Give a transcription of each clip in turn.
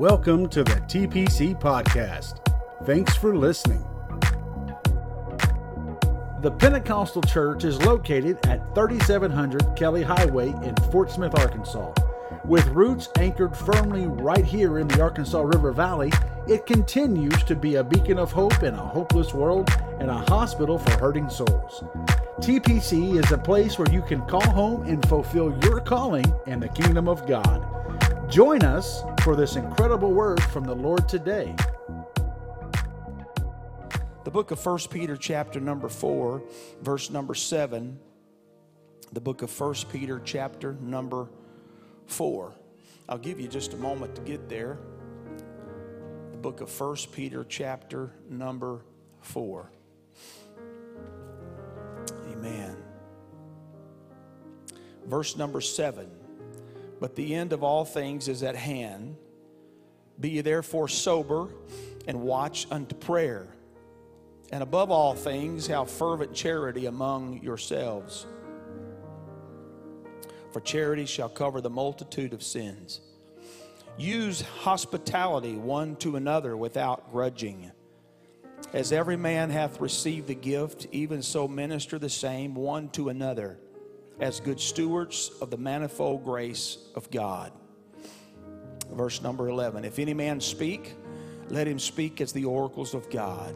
Welcome to the TPC Podcast. Thanks for listening. The Pentecostal Church is located at 3700 Kelly Highway in Fort Smith, Arkansas. With roots anchored firmly right here in the Arkansas River Valley, it continues to be a beacon of hope in a hopeless world and a hospital for hurting souls. TPC is a place where you can call home and fulfill your calling in the kingdom of God. Join us for this incredible word from the Lord today. The book of 1 Peter, chapter number 4, verse number 7. The book of 1 Peter, chapter number 4. I'll give you just a moment to get there. The book of 1 Peter, chapter number 4. Amen. Verse number 7. But the end of all things is at hand. Be ye therefore sober and watch unto prayer. And above all things, have fervent charity among yourselves. For charity shall cover the multitude of sins. Use hospitality one to another without grudging. As every man hath received the gift, even so minister the same one to another, as good stewards of the manifold grace of God. Verse number 11 If any man speak, let him speak as the oracles of God.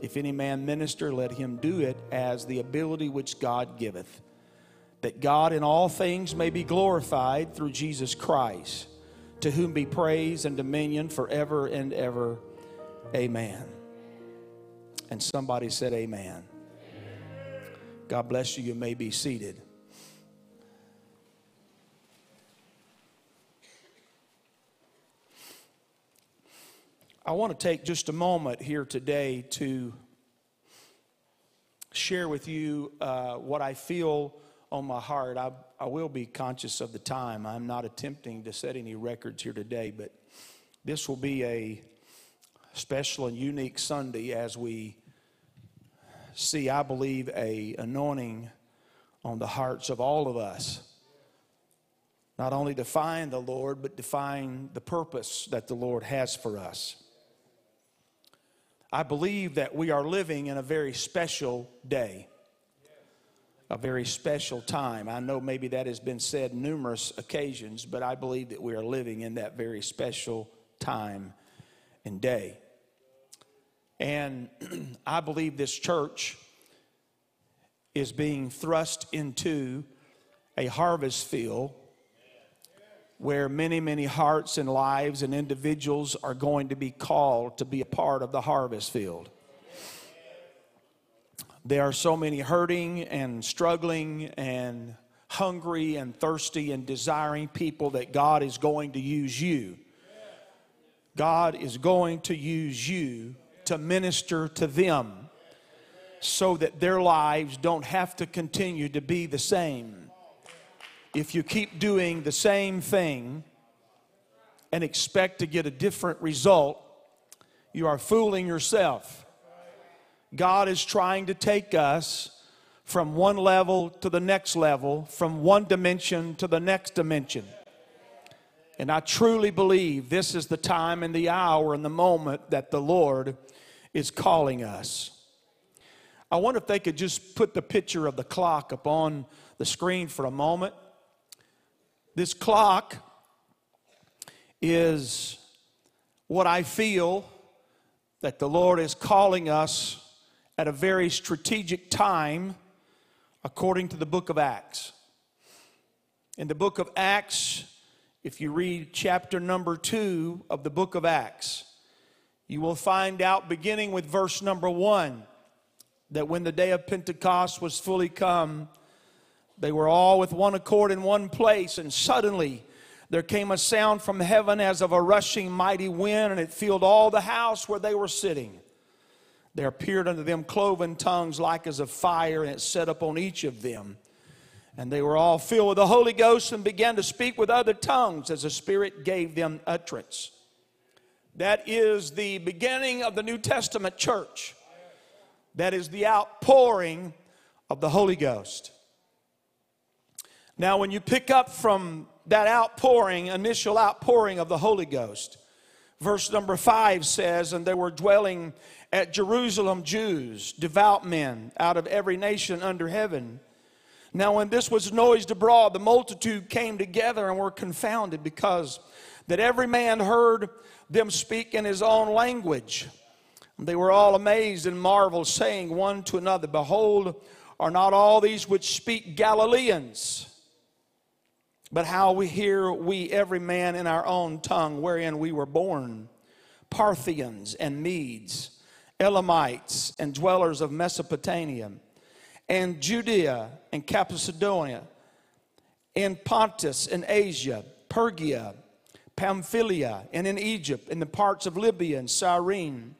If any man minister, let him do it as the ability which God giveth, that God in all things may be glorified through Jesus Christ, to whom be praise and dominion forever and ever. Amen. And somebody said, Amen. God bless you. You may be seated. I want to take just a moment here today to share with you uh, what I feel on my heart. I, I will be conscious of the time. I'm not attempting to set any records here today, but this will be a special and unique Sunday as we see, I believe, a anointing on the hearts of all of us. Not only to find the Lord, but to find the purpose that the Lord has for us. I believe that we are living in a very special day, a very special time. I know maybe that has been said numerous occasions, but I believe that we are living in that very special time and day. And I believe this church is being thrust into a harvest field where many, many hearts and lives and individuals are going to be called to be a part of the harvest field. There are so many hurting and struggling and hungry and thirsty and desiring people that God is going to use you. God is going to use you to minister to them so that their lives don't have to continue to be the same if you keep doing the same thing and expect to get a different result, you are fooling yourself. God is trying to take us from one level to the next level, from one dimension to the next dimension. And I truly believe this is the time and the hour and the moment that the Lord is calling us. I wonder if they could just put the picture of the clock up on the screen for a moment. This clock is what I feel that the Lord is calling us at a very strategic time according to the book of Acts. In the book of Acts, if you read chapter number two of the book of Acts, you will find out, beginning with verse number one, that when the day of Pentecost was fully come, they were all with one accord in one place, and suddenly there came a sound from heaven as of a rushing mighty wind, and it filled all the house where they were sitting. There appeared unto them cloven tongues like as of fire, and it set upon each of them. And they were all filled with the Holy Ghost and began to speak with other tongues as the Spirit gave them utterance. That is the beginning of the New Testament church. That is the outpouring of the Holy Ghost. Now, when you pick up from that outpouring, initial outpouring of the Holy Ghost, Verse number five says, And they were dwelling at Jerusalem Jews, devout men out of every nation under heaven. Now, when this was noised abroad, the multitude came together and were confounded because that every man heard them speak in his own language. They were all amazed and marveled, saying one to another, Behold, are not all these which speak Galileans? But how we hear we every man in our own tongue wherein we were born, Parthians and Medes, Elamites and dwellers of Mesopotamia, and Judea and Cappadocia, and Pontus and Asia, Phrygia, Pamphylia, and in Egypt, in the parts of Libya and Cyrene,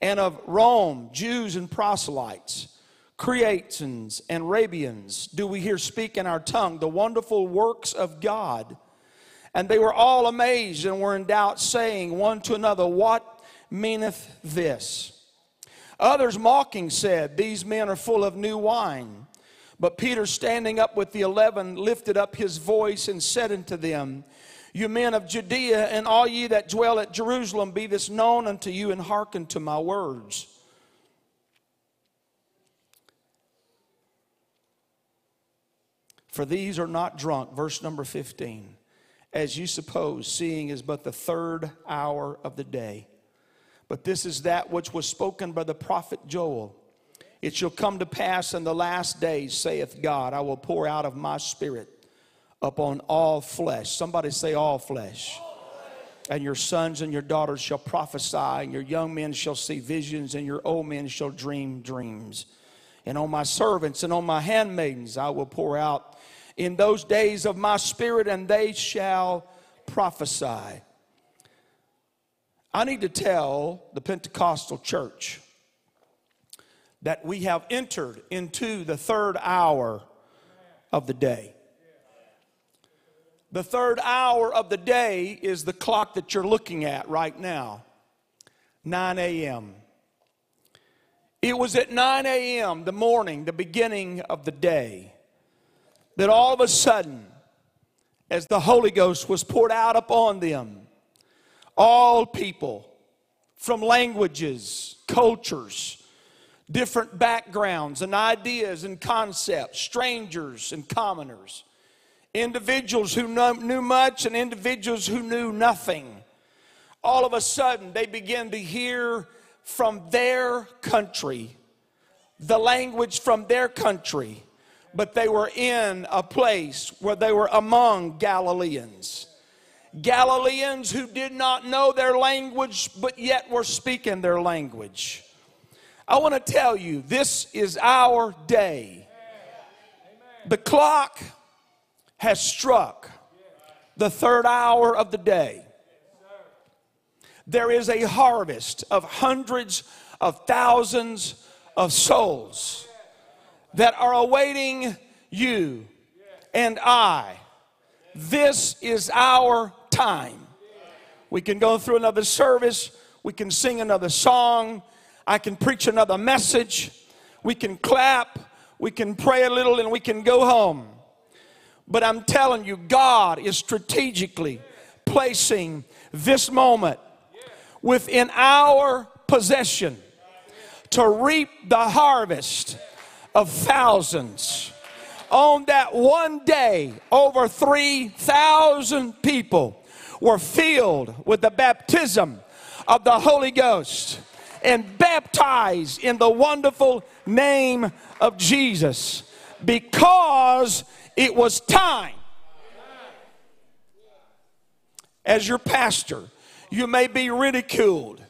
and of Rome, Jews and proselytes Cretans and Arabians do we hear speak in our tongue the wonderful works of God. And they were all amazed and were in doubt, saying one to another, What meaneth this? Others mocking said, These men are full of new wine. But Peter, standing up with the eleven, lifted up his voice and said unto them, You men of Judea, and all ye that dwell at Jerusalem, be this known unto you, and hearken to my words. For these are not drunk, verse number 15, as you suppose, seeing is but the third hour of the day. But this is that which was spoken by the prophet Joel. It shall come to pass in the last days, saith God, I will pour out of my spirit upon all flesh. Somebody say, all flesh. And your sons and your daughters shall prophesy, and your young men shall see visions, and your old men shall dream dreams. And on my servants and on my handmaidens I will pour out in those days of my spirit, and they shall prophesy. I need to tell the Pentecostal church that we have entered into the third hour of the day. The third hour of the day is the clock that you're looking at right now 9 a.m. It was at 9 a.m., the morning, the beginning of the day that all of a sudden, as the Holy Ghost was poured out upon them, all people from languages, cultures, different backgrounds and ideas and concepts, strangers and commoners, individuals who knew much and individuals who knew nothing. All of a sudden, they begin to hear from their country, the language from their country but they were in a place where they were among Galileans. Galileans who did not know their language, but yet were speaking their language. I want to tell you, this is our day. The clock has struck the third hour of the day. There is a harvest of hundreds of thousands of souls that are awaiting you and I. This is our time. We can go through another service, we can sing another song, I can preach another message, we can clap, we can pray a little, and we can go home. But I'm telling you, God is strategically placing this moment within our possession to reap the harvest of thousands. On that one day, over 3,000 people were filled with the baptism of the Holy Ghost and baptized in the wonderful name of Jesus because it was time. As your pastor, you may be ridiculed,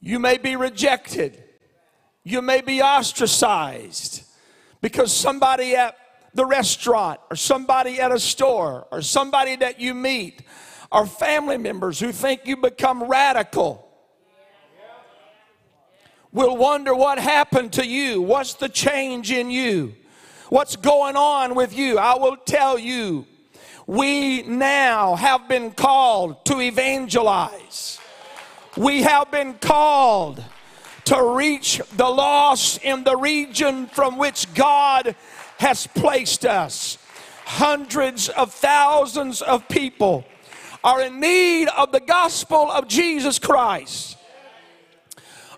you may be rejected, you may be ostracized because somebody at the restaurant or somebody at a store or somebody that you meet are family members who think you become radical will wonder what happened to you. What's the change in you? What's going on with you? I will tell you, we now have been called to evangelize. We have been called to reach the lost in the region from which God has placed us. Hundreds of thousands of people are in need of the gospel of Jesus Christ.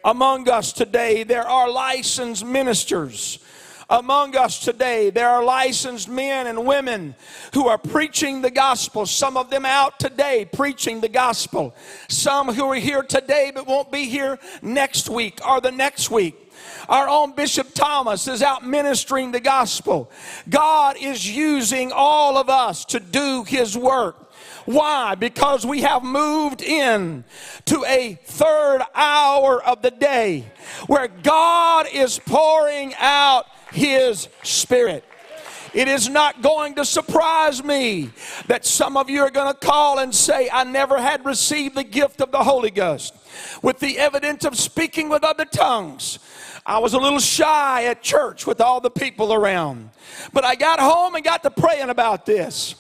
Among us today, there are licensed ministers among us today. There are licensed men and women who are preaching the gospel. Some of them out today preaching the gospel. Some who are here today but won't be here next week or the next week. Our own Bishop Thomas is out ministering the gospel. God is using all of us to do his work. Why? Because we have moved in to a third hour of the day where God is pouring out his Spirit. It is not going to surprise me that some of you are going to call and say, I never had received the gift of the Holy Ghost with the evidence of speaking with other tongues. I was a little shy at church with all the people around. But I got home and got to praying about this.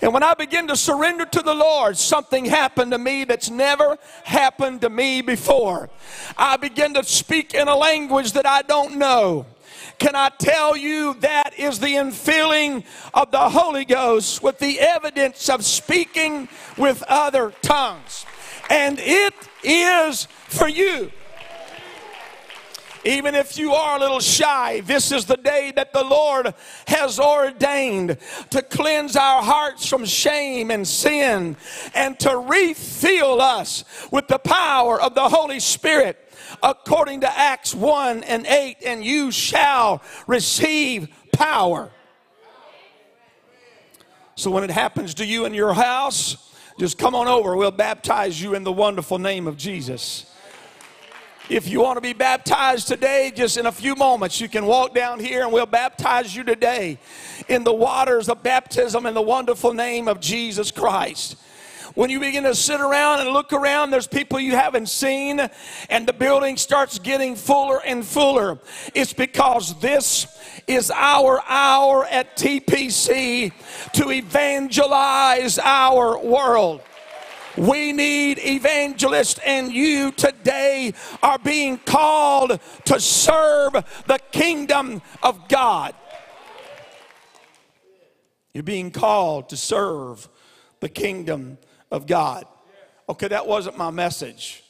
And when I began to surrender to the Lord, something happened to me that's never happened to me before. I began to speak in a language that I don't know. Can I tell you that is the infilling of the Holy Ghost with the evidence of speaking with other tongues? And it is for you. Even if you are a little shy, this is the day that the Lord has ordained to cleanse our hearts from shame and sin and to refill us with the power of the Holy Spirit according to Acts 1 and 8, and you shall receive power. So when it happens to you in your house, just come on over. We'll baptize you in the wonderful name of Jesus. If you want to be baptized today, just in a few moments, you can walk down here and we'll baptize you today in the waters of baptism in the wonderful name of Jesus Christ. When you begin to sit around and look around, there's people you haven't seen, and the building starts getting fuller and fuller. It's because this is our hour at TPC to evangelize our world. We need evangelists, and you today are being called to serve the kingdom of God. You're being called to serve the kingdom of God. Okay, that wasn't my message.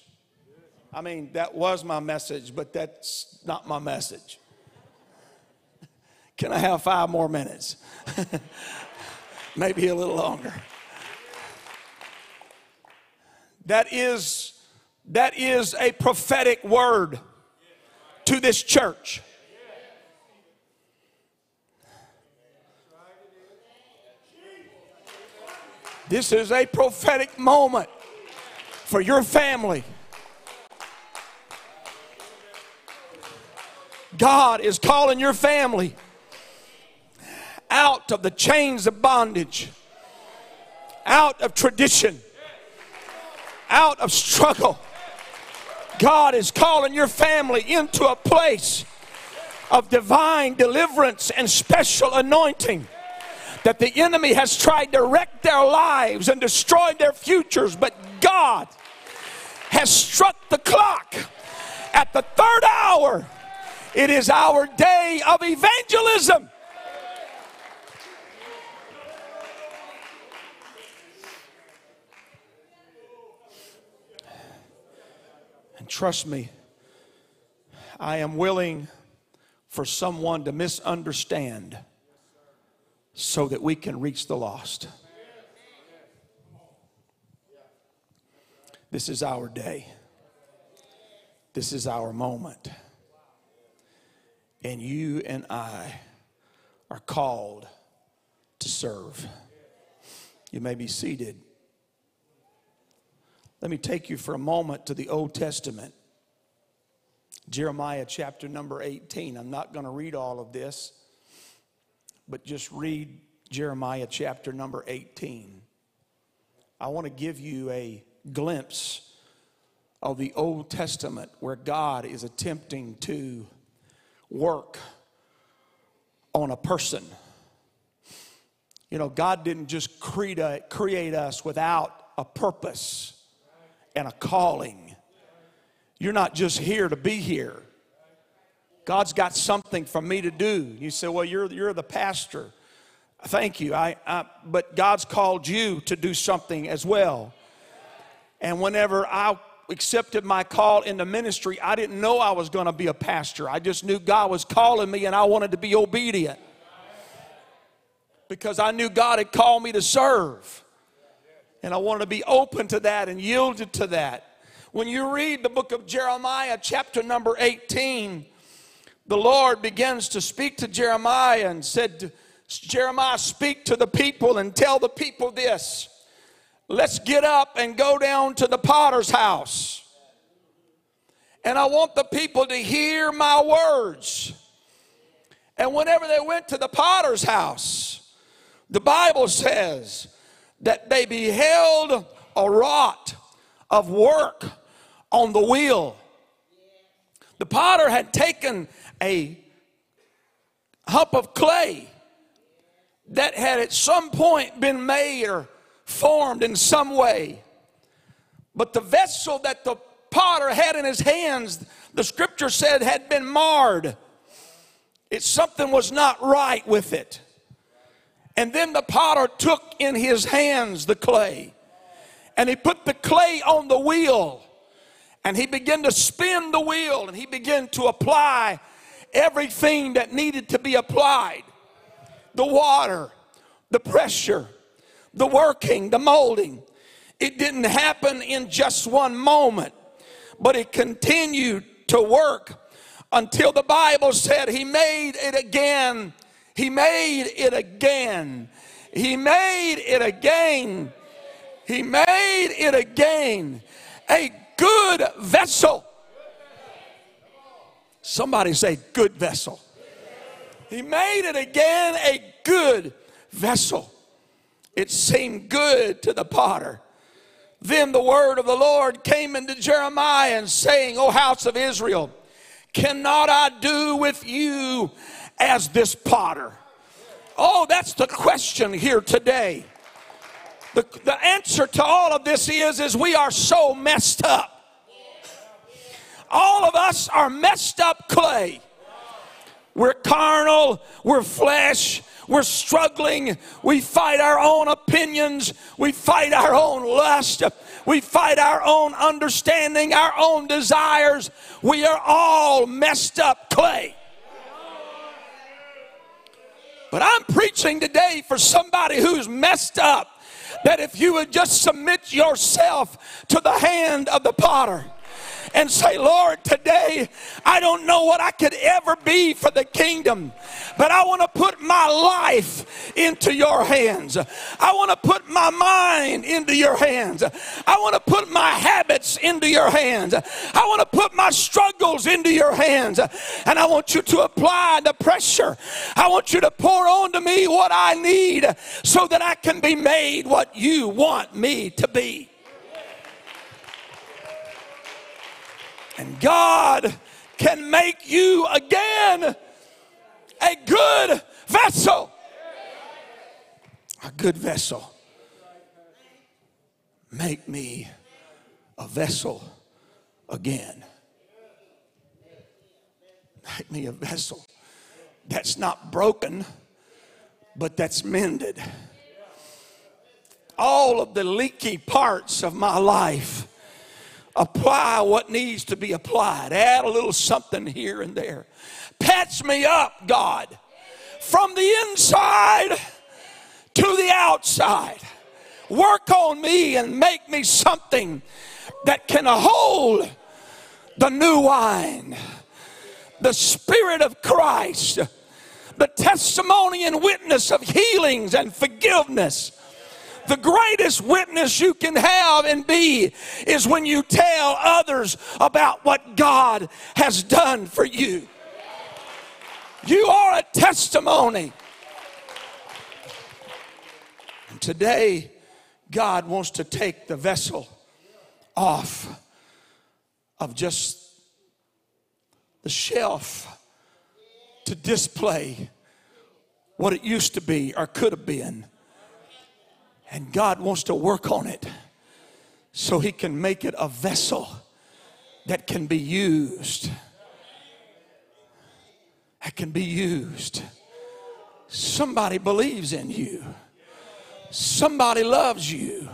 I mean, that was my message, but that's not my message. Can I have five more minutes? Maybe a little longer. That is, that is a prophetic word to this church. This is a prophetic moment for your family. God is calling your family out of the chains of bondage, out of tradition, out of struggle. God is calling your family into a place of divine deliverance and special anointing that the enemy has tried to wreck their lives and destroy their futures, but God has struck the clock at the third hour. It is our day of evangelism. And trust me, I am willing for someone to misunderstand so that we can reach the lost. This is our day. This is our moment. And you and I are called to serve. You may be seated. Let me take you for a moment to the Old Testament. Jeremiah chapter number 18. I'm not going to read all of this but just read Jeremiah chapter number 18. I want to give you a glimpse of the Old Testament where God is attempting to work on a person. You know, God didn't just create, create us without a purpose and a calling. You're not just here to be here. God's got something for me to do. You say, Well, you're, you're the pastor. Thank you. I, I, but God's called you to do something as well. And whenever I accepted my call in the ministry, I didn't know I was going to be a pastor. I just knew God was calling me and I wanted to be obedient. Because I knew God had called me to serve. And I want to be open to that and yielded to that. When you read the book of Jeremiah, chapter number 18, the Lord begins to speak to Jeremiah and said, Jeremiah, speak to the people and tell the people this. Let's get up and go down to the potter's house. And I want the people to hear my words. And whenever they went to the potter's house, the Bible says that they beheld a rot of work on the wheel. The potter had taken a hump of clay that had at some point been made or formed in some way. But the vessel that the potter had in his hands, the scripture said, had been marred. It something was not right with it. And then the potter took in his hands the clay and he put the clay on the wheel and he began to spin the wheel and he began to apply everything that needed to be applied the water, the pressure, the working, the molding. It didn't happen in just one moment, but it continued to work until the Bible said he made it again. He made it again. He made it again. He made it again. A good vessel. Somebody say, good vessel. He made it again a good vessel. It seemed good to the potter. Then the word of the Lord came into Jeremiah and saying, O house of Israel, cannot I do with you as this potter? Oh, that's the question here today. The, the answer to all of this is, is we are so messed up. All of us are messed up clay. We're carnal, we're flesh, we're struggling. We fight our own opinions. We fight our own lust. We fight our own understanding, our own desires. We are all messed up clay. But I'm preaching today for somebody who's messed up that if you would just submit yourself to the hand of the potter and say, Lord, today I don't know what I could ever be for the kingdom, but I want to put my life into your hands. I want to put my mind into your hands. I want to put my habits into your hands. I want to put my struggles into your hands. And I want you to apply the pressure. I want you to pour onto me what I need so that I can be made what you want me to be. And God can make you again a good vessel. A good vessel. Make me a vessel again. Make me a vessel that's not broken, but that's mended. All of the leaky parts of my life apply what needs to be applied, add a little something here and there. Patch me up, God, from the inside to the outside. Work on me and make me something that can hold the new wine, the Spirit of Christ, the testimony and witness of healings and forgiveness the greatest witness you can have and be is when you tell others about what God has done for you. You are a testimony. And today, God wants to take the vessel off of just the shelf to display what it used to be or could have been. And God wants to work on it so He can make it a vessel that can be used. That can be used. somebody believes in you, somebody loves you,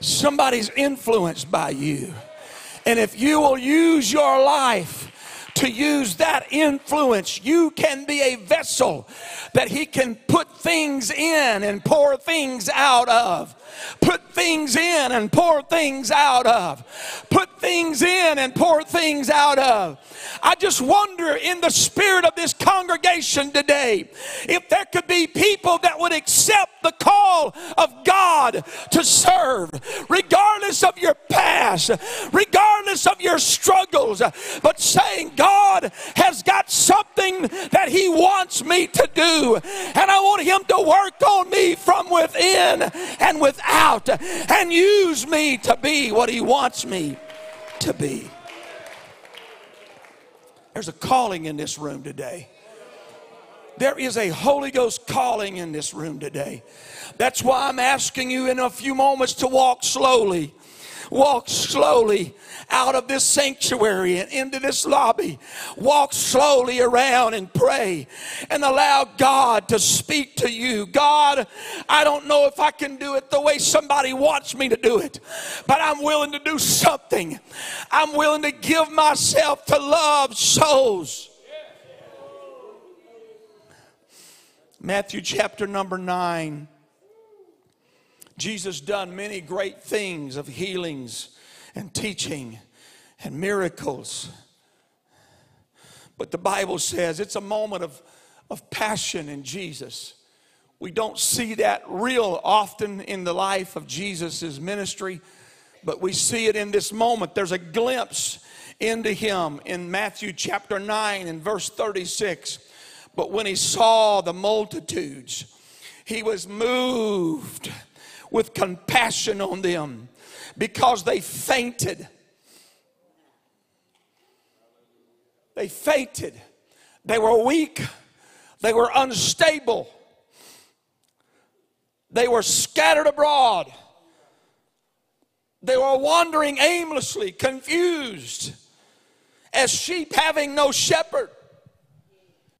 somebody's influenced by you. And if you will use your life to use that influence, you can be a vessel that He can put things in and pour things out of. Put things in and pour things out of. Put things in and pour things out of. I just wonder in the spirit of this congregation today if there could be people that would accept the call of God to serve, regardless of your past, regardless of your struggles, but saying, God has got something that He wants me to do, and I want Him to work on me from within and without and use me to be what He wants me to be. There's a calling in this room today. There is a Holy Ghost calling in this room today. That's why I'm asking you in a few moments to walk slowly. Walk slowly out of this sanctuary and into this lobby. Walk slowly around and pray and allow God to speak to you. God, I don't know if I can do it the way somebody wants me to do it, but I'm willing to do something. I'm willing to give myself to love souls. Matthew chapter number 9. Jesus done many great things of healings and teaching and miracles. But the Bible says it's a moment of, of passion in Jesus. We don't see that real often in the life of Jesus' ministry, but we see it in this moment. There's a glimpse into him in Matthew chapter 9 and verse 36. But when he saw the multitudes, he was moved with compassion on them because they fainted. They fainted. They were weak. They were unstable. They were scattered abroad. They were wandering aimlessly, confused, as sheep having no shepherd.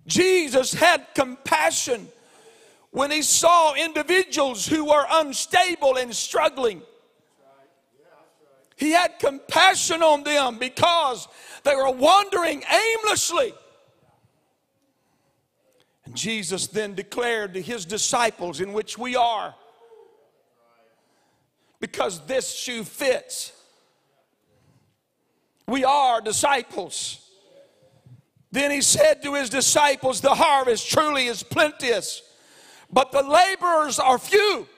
Jesus had compassion when he saw individuals who were unstable and struggling. He had compassion on them because they were wandering aimlessly. And Jesus then declared to his disciples, in which we are, because this shoe fits. We are disciples. Then he said to his disciples, The harvest truly is plenteous, but the laborers are few.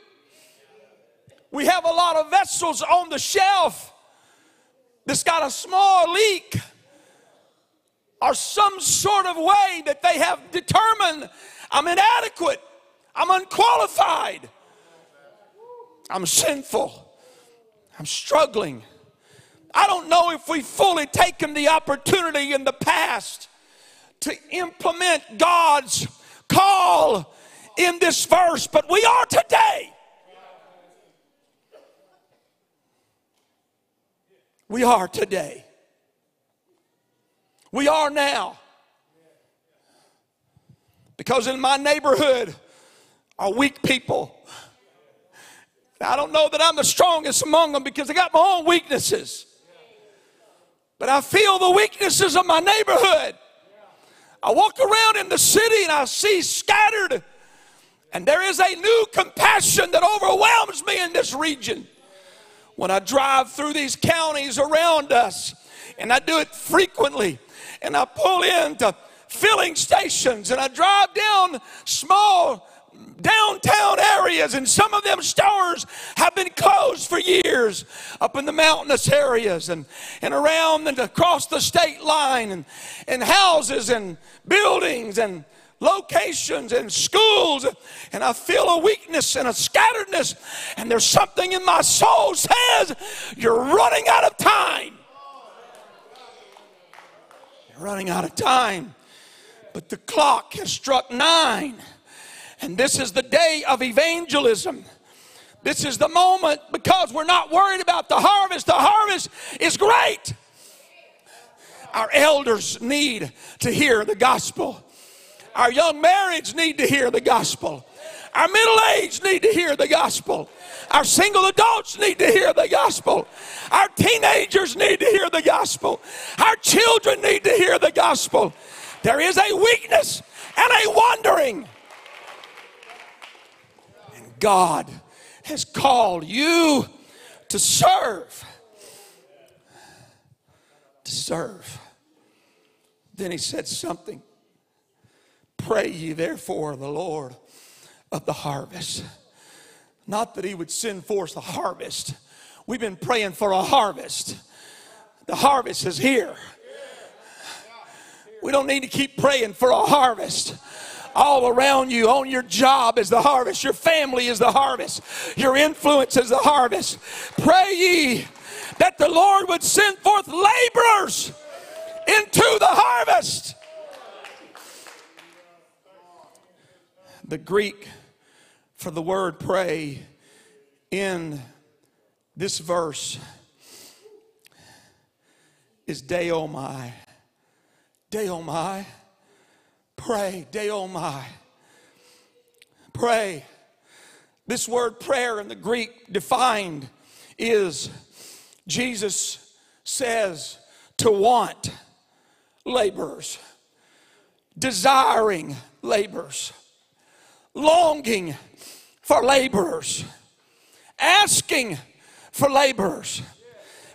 We have a lot of vessels on the shelf that's got a small leak or some sort of way that they have determined I'm inadequate, I'm unqualified, I'm sinful, I'm struggling. I don't know if we've fully taken the opportunity in the past to implement God's call in this verse, but we are today. We are today. We are now. Because in my neighborhood are weak people. I don't know that I'm the strongest among them because I got my own weaknesses. But I feel the weaknesses of my neighborhood. I walk around in the city and I see scattered, and there is a new compassion that overwhelms me in this region. When I drive through these counties around us, and I do it frequently, and I pull into filling stations and I drive down small downtown areas, and some of them stores have been closed for years up in the mountainous areas and, and around and across the state line, and, and houses and buildings and locations and schools, and I feel a weakness and a scatteredness, and there's something in my soul says, You're running out of time. You're running out of time. But the clock has struck nine. And this is the day of evangelism. This is the moment because we're not worried about the harvest. The harvest is great. Our elders need to hear the gospel. Our young marrieds need to hear the gospel. Our middle aged need to hear the gospel. Our single adults need to hear the gospel. Our teenagers need to hear the gospel. Our children need to hear the gospel. There is a weakness and a wandering. And God has called you to serve. To serve. Then he said something. Pray ye therefore the Lord of the harvest. Not that he would send forth the harvest. We've been praying for a harvest. The harvest is here. We don't need to keep praying for a harvest. All around you, on your job is the harvest. Your family is the harvest. Your influence is the harvest. Pray ye that the Lord would send forth laborers into the harvest. The Greek for the word pray in this verse is Deomai. Deomai. Pray. Deomai. Pray. This word prayer in the Greek defined is Jesus says to want laborers, desiring laborers, longing for laborers, asking for laborers,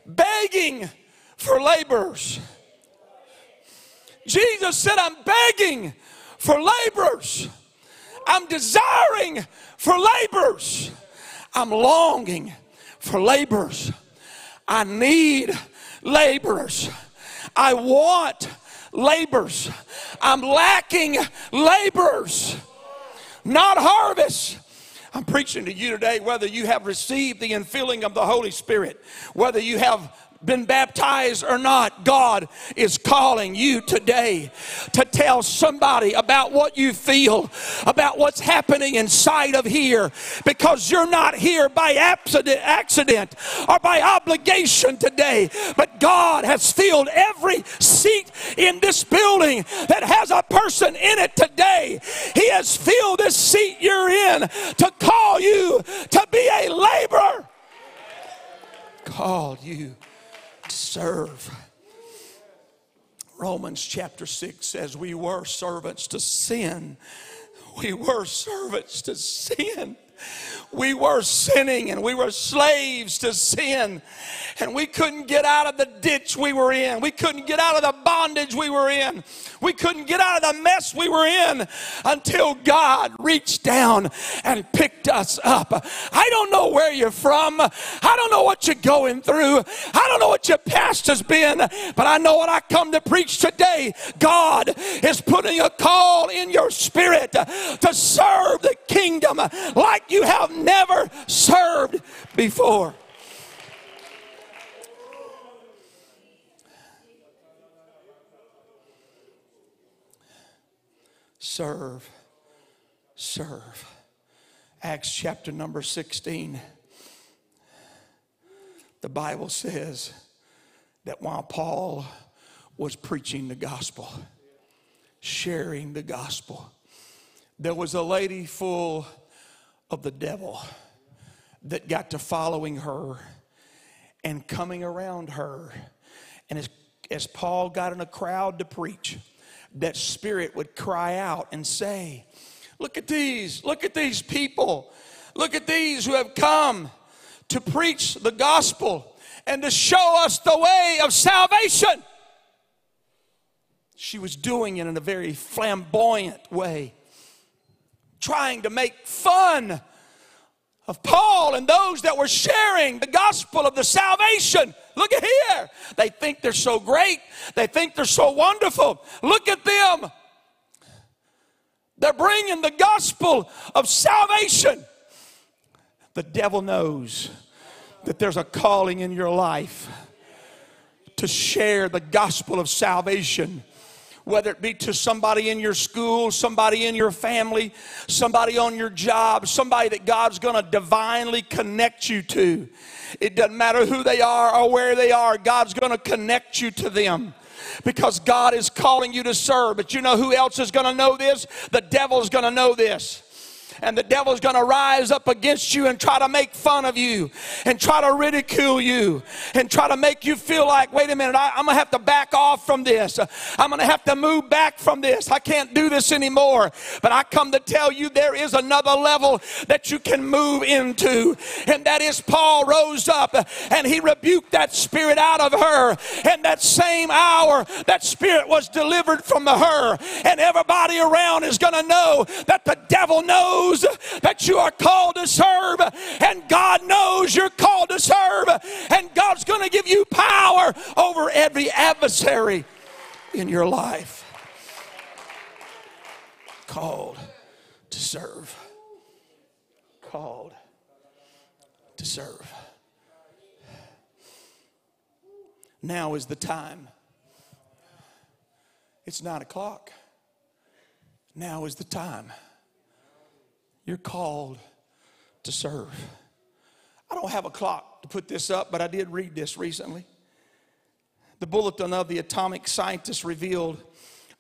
begging for laborers. Jesus said, I'm begging for laborers. I'm desiring for laborers. I'm longing for laborers. I need laborers. I want laborers. I'm lacking laborers, not harvest. I'm preaching to you today whether you have received the infilling of the Holy Spirit, whether you have been baptized or not, God is calling you today to tell somebody about what you feel, about what's happening inside of here, because you're not here by accident or by obligation today, but God has filled every seat in this building that has a person in it today. He has filled this seat you're in to call you to be a laborer. Called you serve. Romans chapter 6 says, We were servants to sin. We were servants to sin. We were sinning and we were slaves to sin. And we couldn't get out of the ditch we were in. We couldn't get out of the bondage we were in. We couldn't get out of the mess we were in until God reached down and picked us up. I don't know where you're from. I don't know what you're going through. I don't know what your past has been, but I know what I come to preach today. God is putting a call in your spirit to serve the kingdom like you have never served before. Serve, serve. Acts chapter number 16. The Bible says that while Paul was preaching the gospel, sharing the gospel, there was a lady full of the devil that got to following her and coming around her. And as, as Paul got in a crowd to preach, that spirit would cry out and say, Look at these, look at these people, look at these who have come to preach the gospel and to show us the way of salvation. She was doing it in a very flamboyant way trying to make fun of Paul and those that were sharing the gospel of the salvation. Look at here. They think they're so great. They think they're so wonderful. Look at them. They're bringing the gospel of salvation. The devil knows that there's a calling in your life to share the gospel of salvation whether it be to somebody in your school, somebody in your family, somebody on your job, somebody that God's going to divinely connect you to. It doesn't matter who they are or where they are, God's going to connect you to them. because God is calling you to serve. But you know who else is going to know this? The devil's going to know this and the devil's going to rise up against you and try to make fun of you and try to ridicule you and try to make you feel like, wait a minute, I, am going to have to back off from this. I'm going to have to move back from this. I can't do this anymore. But I come to tell you there is another level that you can move into, and that is Paul rose up and he rebuked that spirit out of her. And that same hour, that spirit was delivered from her, and everybody around is going to know that the devil knows knows that you are called to serve, and God knows you're called to serve, and God's going to give you power over every adversary in your life. Called to serve. Called to serve. Now is the time. It's nine o'clock. Now is the time. You're called to serve. I don't have a clock to put this up, but I did read this recently. The bulletin of the atomic scientists revealed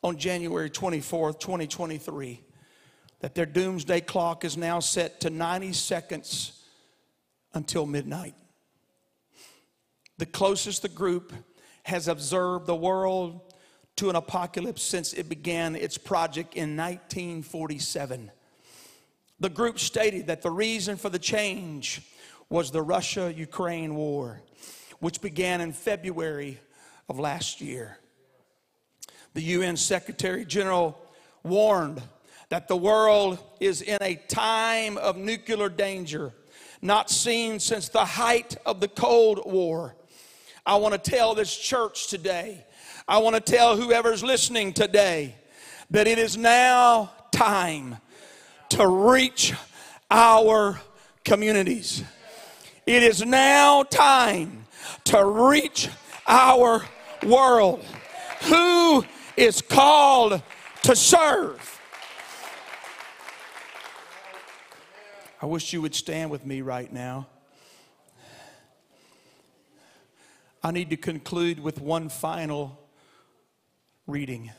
on January 24th, 2023, that their doomsday clock is now set to 90 seconds until midnight. The closest the group has observed the world to an apocalypse since it began its project in 1947. The group stated that the reason for the change was the Russia Ukraine war, which began in February of last year. The UN Secretary General warned that the world is in a time of nuclear danger not seen since the height of the Cold War. I want to tell this church today, I want to tell whoever's listening today, that it is now time to reach our communities. It is now time to reach our world. Who is called to serve? I wish you would stand with me right now. I need to conclude with one final reading.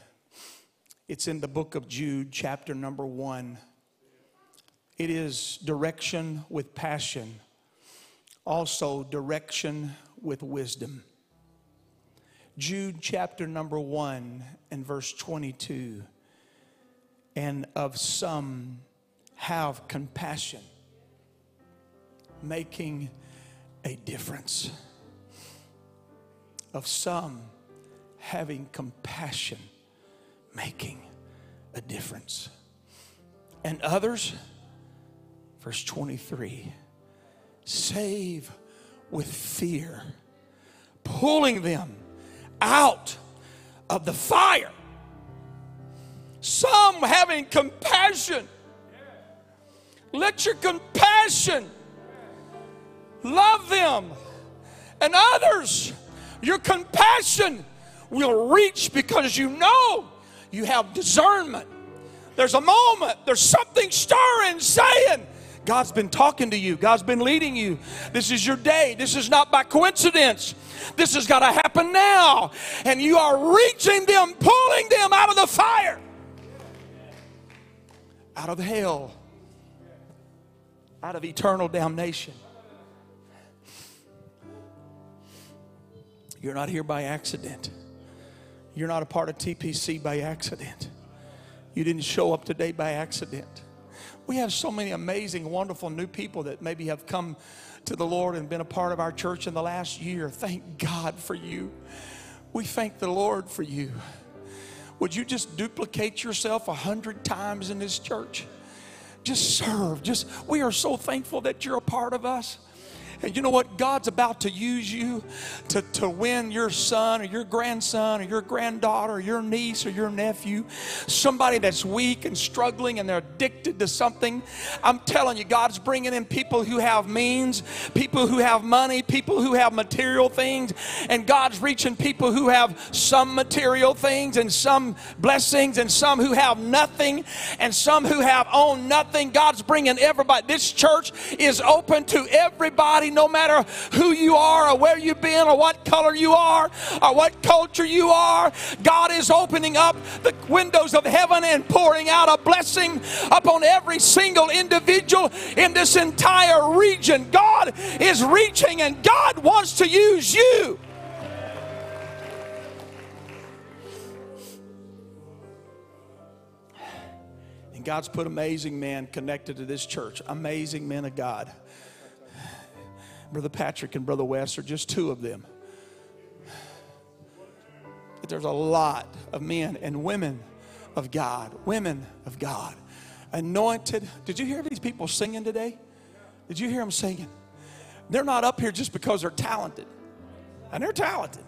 It's in the book of Jude, chapter number one. It is direction with passion, also direction with wisdom. Jude chapter number 1 and verse 22. And of some have compassion, making a difference. Of some having compassion, making a difference. And others, Verse 23 save with fear, pulling them out of the fire. Some having compassion. Let your compassion love them. And others, your compassion will reach because you know you have discernment. There's a moment, there's something stirring, saying, God's been talking to you. God's been leading you. This is your day. This is not by coincidence. This has got to happen now. And you are reaching them, pulling them out of the fire, out of hell, out of eternal damnation. You're not here by accident. You're not a part of TPC by accident. You didn't show up today by accident. We have so many amazing, wonderful new people that maybe have come to the Lord and been a part of our church in the last year. Thank God for you. We thank the Lord for you. Would you just duplicate yourself a hundred times in this church? Just serve. Just we are so thankful that you're a part of us. And you know what? God's about to use you to, to win your son or your grandson or your granddaughter or your niece or your nephew, somebody that's weak and struggling and they're addicted to something. I'm telling you, God's bringing in people who have means, people who have money, people who have material things, and God's reaching people who have some material things and some blessings and some who have nothing and some who have owned nothing. God's bringing everybody. This church is open to everybody no matter who you are or where you've been or what color you are or what culture you are, God is opening up the windows of heaven and pouring out a blessing upon every single individual in this entire region. God is reaching and God wants to use you. And God's put amazing men connected to this church, amazing men of God. Brother Patrick and Brother West are just two of them. But there's a lot of men and women of God, women of God, anointed. Did you hear these people singing today? Did you hear them singing? They're not up here just because they're talented, and they're talented,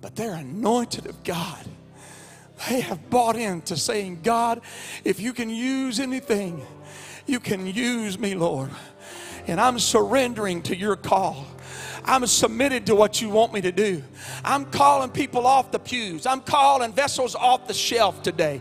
but they're anointed of God they have bought into saying, God, if you can use anything, you can use me, Lord. And I'm surrendering to your call. I'm submitted to what you want me to do. I'm calling people off the pews. I'm calling vessels off the shelf today.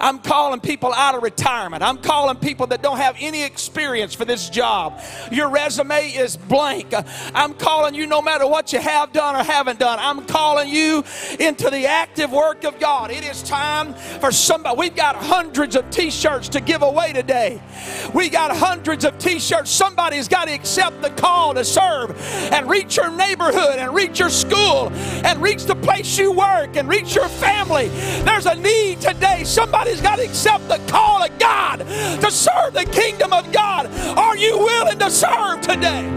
I'm calling people out of retirement. I'm calling people that don't have any experience for this job. Your resume is blank. I'm calling you no matter what you have done or haven't done. I'm calling you into the active work of God. It is time for somebody. We've got hundreds of t shirts to give away today. We got hundreds of t shirts. Somebody's got to accept the call to serve and reach reach your neighborhood and reach your school and reach the place you work and reach your family. There's a need today. Somebody's got to accept the call of God to serve the kingdom of God. Are you willing to serve today?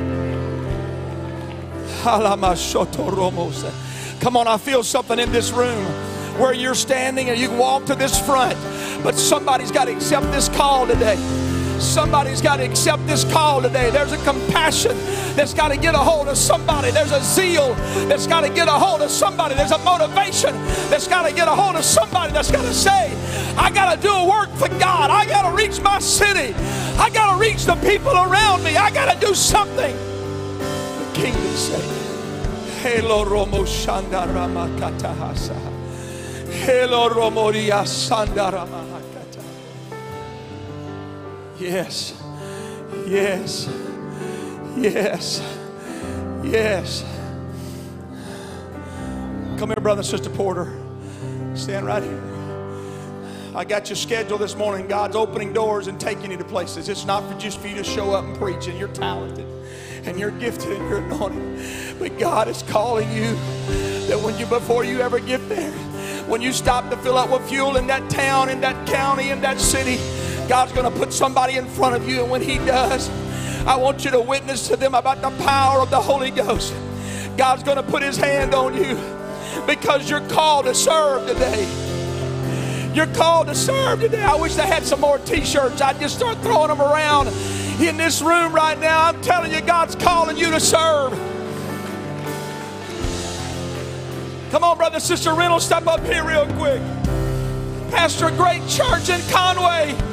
Come on, I feel something in this room where you're standing and you can walk to this front, but somebody's got to accept this call today. Somebody's got to accept this call today. There's a compassion that's got to get a hold of somebody. There's a zeal that's got to get a hold of somebody. There's a motivation that's got to get a hold of somebody that's got to say, I got to do a work for God. I got to reach my city. I got to reach the people around me. I got to do something. The kingdom's sake. Hello Romo Shandarama Katahasa. Hello Romoria Sandarama. Yes. Yes. Yes. Yes. Come here, brother and sister Porter. Stand right here. I got your schedule this morning. God's opening doors and taking you to places. It's not for just for you to show up and preach, and you're talented and you're gifted and you're anointed. But God is calling you that when you before you ever get there, when you stop to fill up with fuel in that town, in that county, in that city, God's going to put somebody in front of you, and when He does, I want you to witness to them about the power of the Holy Ghost. God's going to put His hand on you because you're called to serve today. You're called to serve today. I wish they had some more t shirts. I'd just start throwing them around in this room right now. I'm telling you, God's calling you to serve. Come on, brother, sister Reynolds, step up here real quick. Pastor great church in Conway.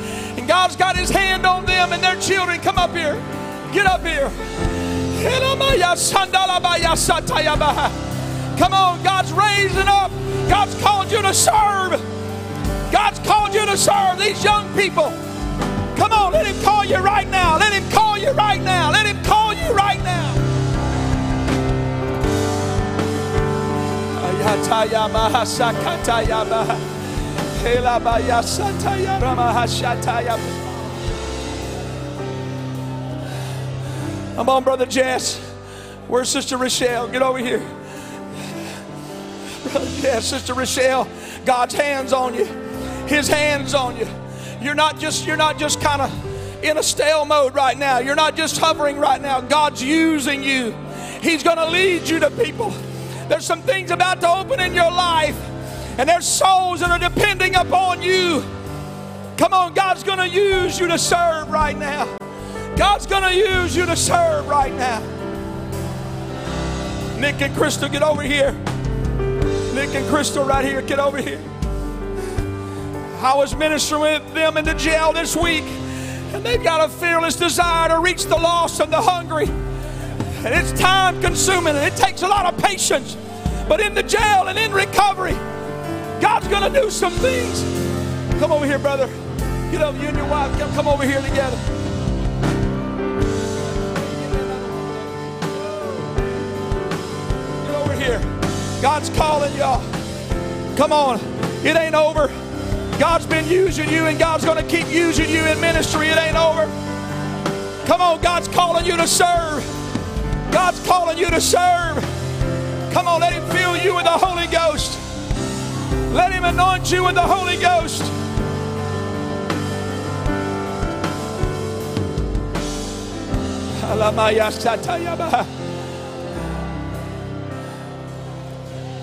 God's got his hand on them and their children. Come up here. Get up here. Come on, God's raising up. God's called you to serve. God's called you to serve these young people. Come on, let him call you right now. Let him call you right now. Let him call you right now. Come on, Brother Jess. Where's Sister Rochelle? Get over here. Brother Jess, Sister Rochelle, God's hands on you. His hands on you. You're not just, you're not just kind of in a stale mode right now. You're not just hovering right now. God's using you. He's going to lead you to people. There's some things about to open in your life and there's souls that are depending upon you. Come on, God's going to use you to serve right now. God's going to use you to serve right now. Nick and Crystal, get over here. Nick and Crystal, right here, get over here. I was ministering with them in the jail this week, and they've got a fearless desire to reach the lost and the hungry. And it's time consuming, and it takes a lot of patience. But in the jail and in recovery, God's going to do some things. Come over here, brother. Get over, you and your wife, Come, come over here together. Get over here. God's calling y'all. Come on. It ain't over. God's been using you and God's going to keep using you in ministry. It ain't over. Come on, God's calling you to serve. God's calling you to serve. Come on, let Him fill you with the Holy Ghost. Let Him anoint you with the Holy Ghost.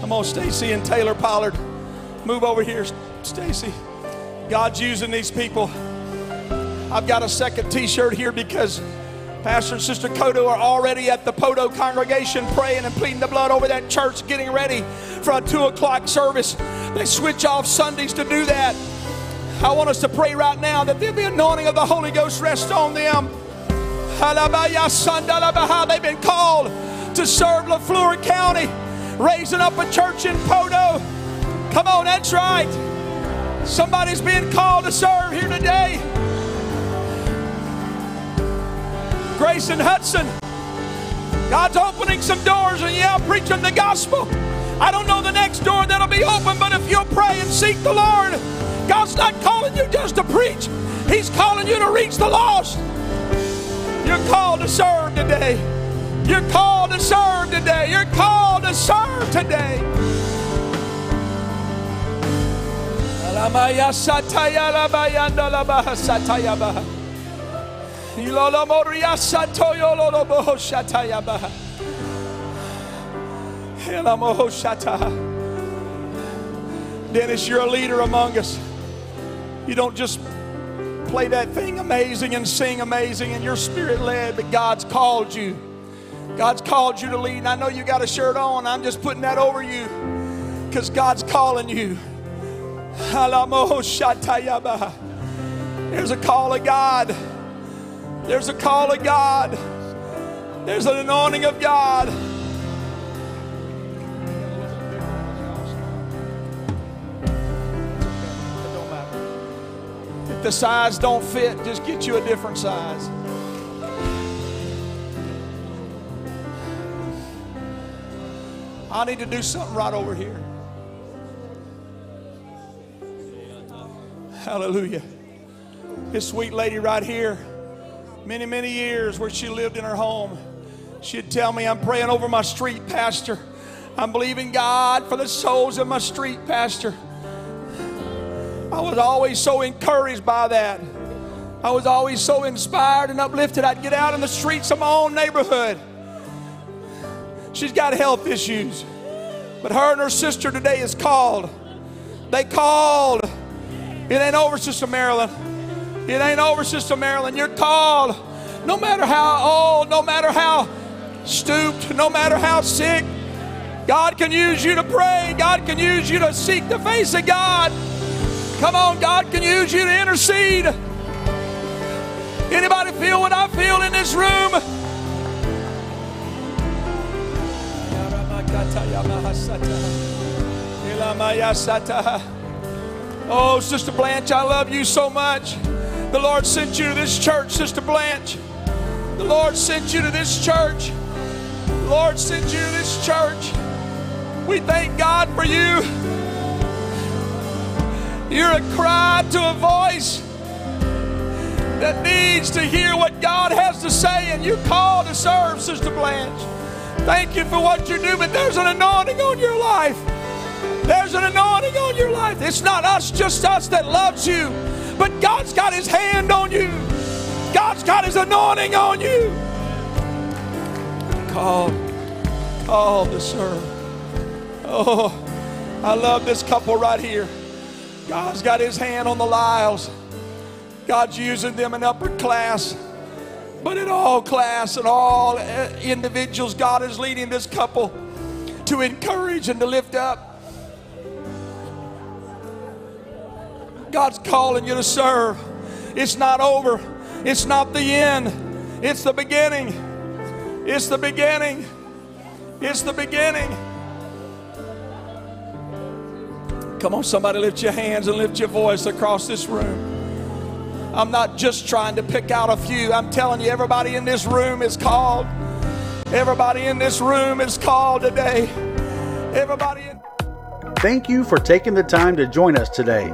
Come on, Stacy and Taylor Pollard. Move over here, Stacy. God's using these people. I've got a second t shirt here because Pastor and Sister Kodo are already at the Poteau congregation praying and pleading the blood over that church, getting ready for a two o'clock service. They switch off Sundays to do that. I want us to pray right now that there'll anointing of the Holy Ghost rest on them. They've been called to serve Le Flore County, raising up a church in Poteau. Come on, that's right. Somebody's being called to serve here today. Grayson Hudson. God's opening some doors, and yeah, preaching the gospel. I don't know the next door that'll be open, but if you'll pray and seek the Lord, God's not calling you just to preach, He's calling you to reach the lost. You're called to serve today. You're called to serve today. You're called to serve today. Dennis, you're a leader among us. You don't just play that thing amazing and sing amazing and you're spirit led, but God's called you. God's called you to lead. And I know you got a shirt on. I'm just putting that over you because God's calling you. There's a call of God. There's a call of God. There's an anointing of God. If the size don't fit, just get you a different size. I need to do something right over here. Hallelujah. This sweet lady right here, many, many years where she lived in her home, she'd tell me, I'm praying over my street, Pastor. I'm believing God for the souls of my street, Pastor. I was always so encouraged by that. I was always so inspired and uplifted. I'd get out in the streets of my own neighborhood. She's got health issues. But her and her sister today is called. They called. It ain't over, Sister Marilyn. It ain't over, Sister Marilyn. You're called. No matter how old, no matter how stooped, no matter how sick, God can use you to pray. God can use you to seek the face of God. Come on, God can use you to intercede. Anybody feel what I feel in this room? Oh, Sister Blanche, I love you so much. The Lord sent you to this church, Sister Blanche. The Lord sent you to this church. The Lord sent you to this church. We thank God for you. You're a cry to a voice that needs to hear what God has to say, and you call to serve, Sister Blanche. Thank you for what you do, but there's an anointing on your life. There's an anointing on your life. It's not us, just us that loves you, but God's got His hand on you. God's got His anointing on you. Call, call to serve. Oh, I love this couple right here. God's got his hand on the Lyles. God's using them in upper class. But in all class and all uh, individuals, God is leading this couple to encourage and to lift up. God's calling you to serve. It's not over, it's not the end, it's the beginning. It's the beginning. It's the beginning. Come on, somebody lift your hands and lift your voice across this room. I'm not just trying to pick out a few. I'm telling you, everybody in this room is called. Everybody in this room is called today. Everybody. Thank you for taking the time to join us today.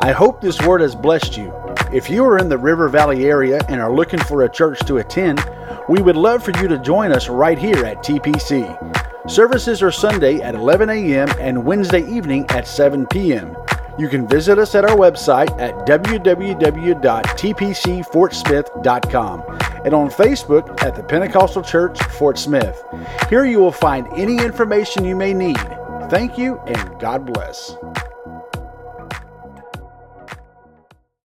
I hope this word has blessed you. If you are in the River Valley area and are looking for a church to attend, we would love for you to join us right here at TPC. Services are Sunday at 11 a.m. and Wednesday evening at 7 p.m. You can visit us at our website at www.tpcfortsmith.com and on Facebook at the Pentecostal Church Fort Smith. Here you will find any information you may need. Thank you and God bless.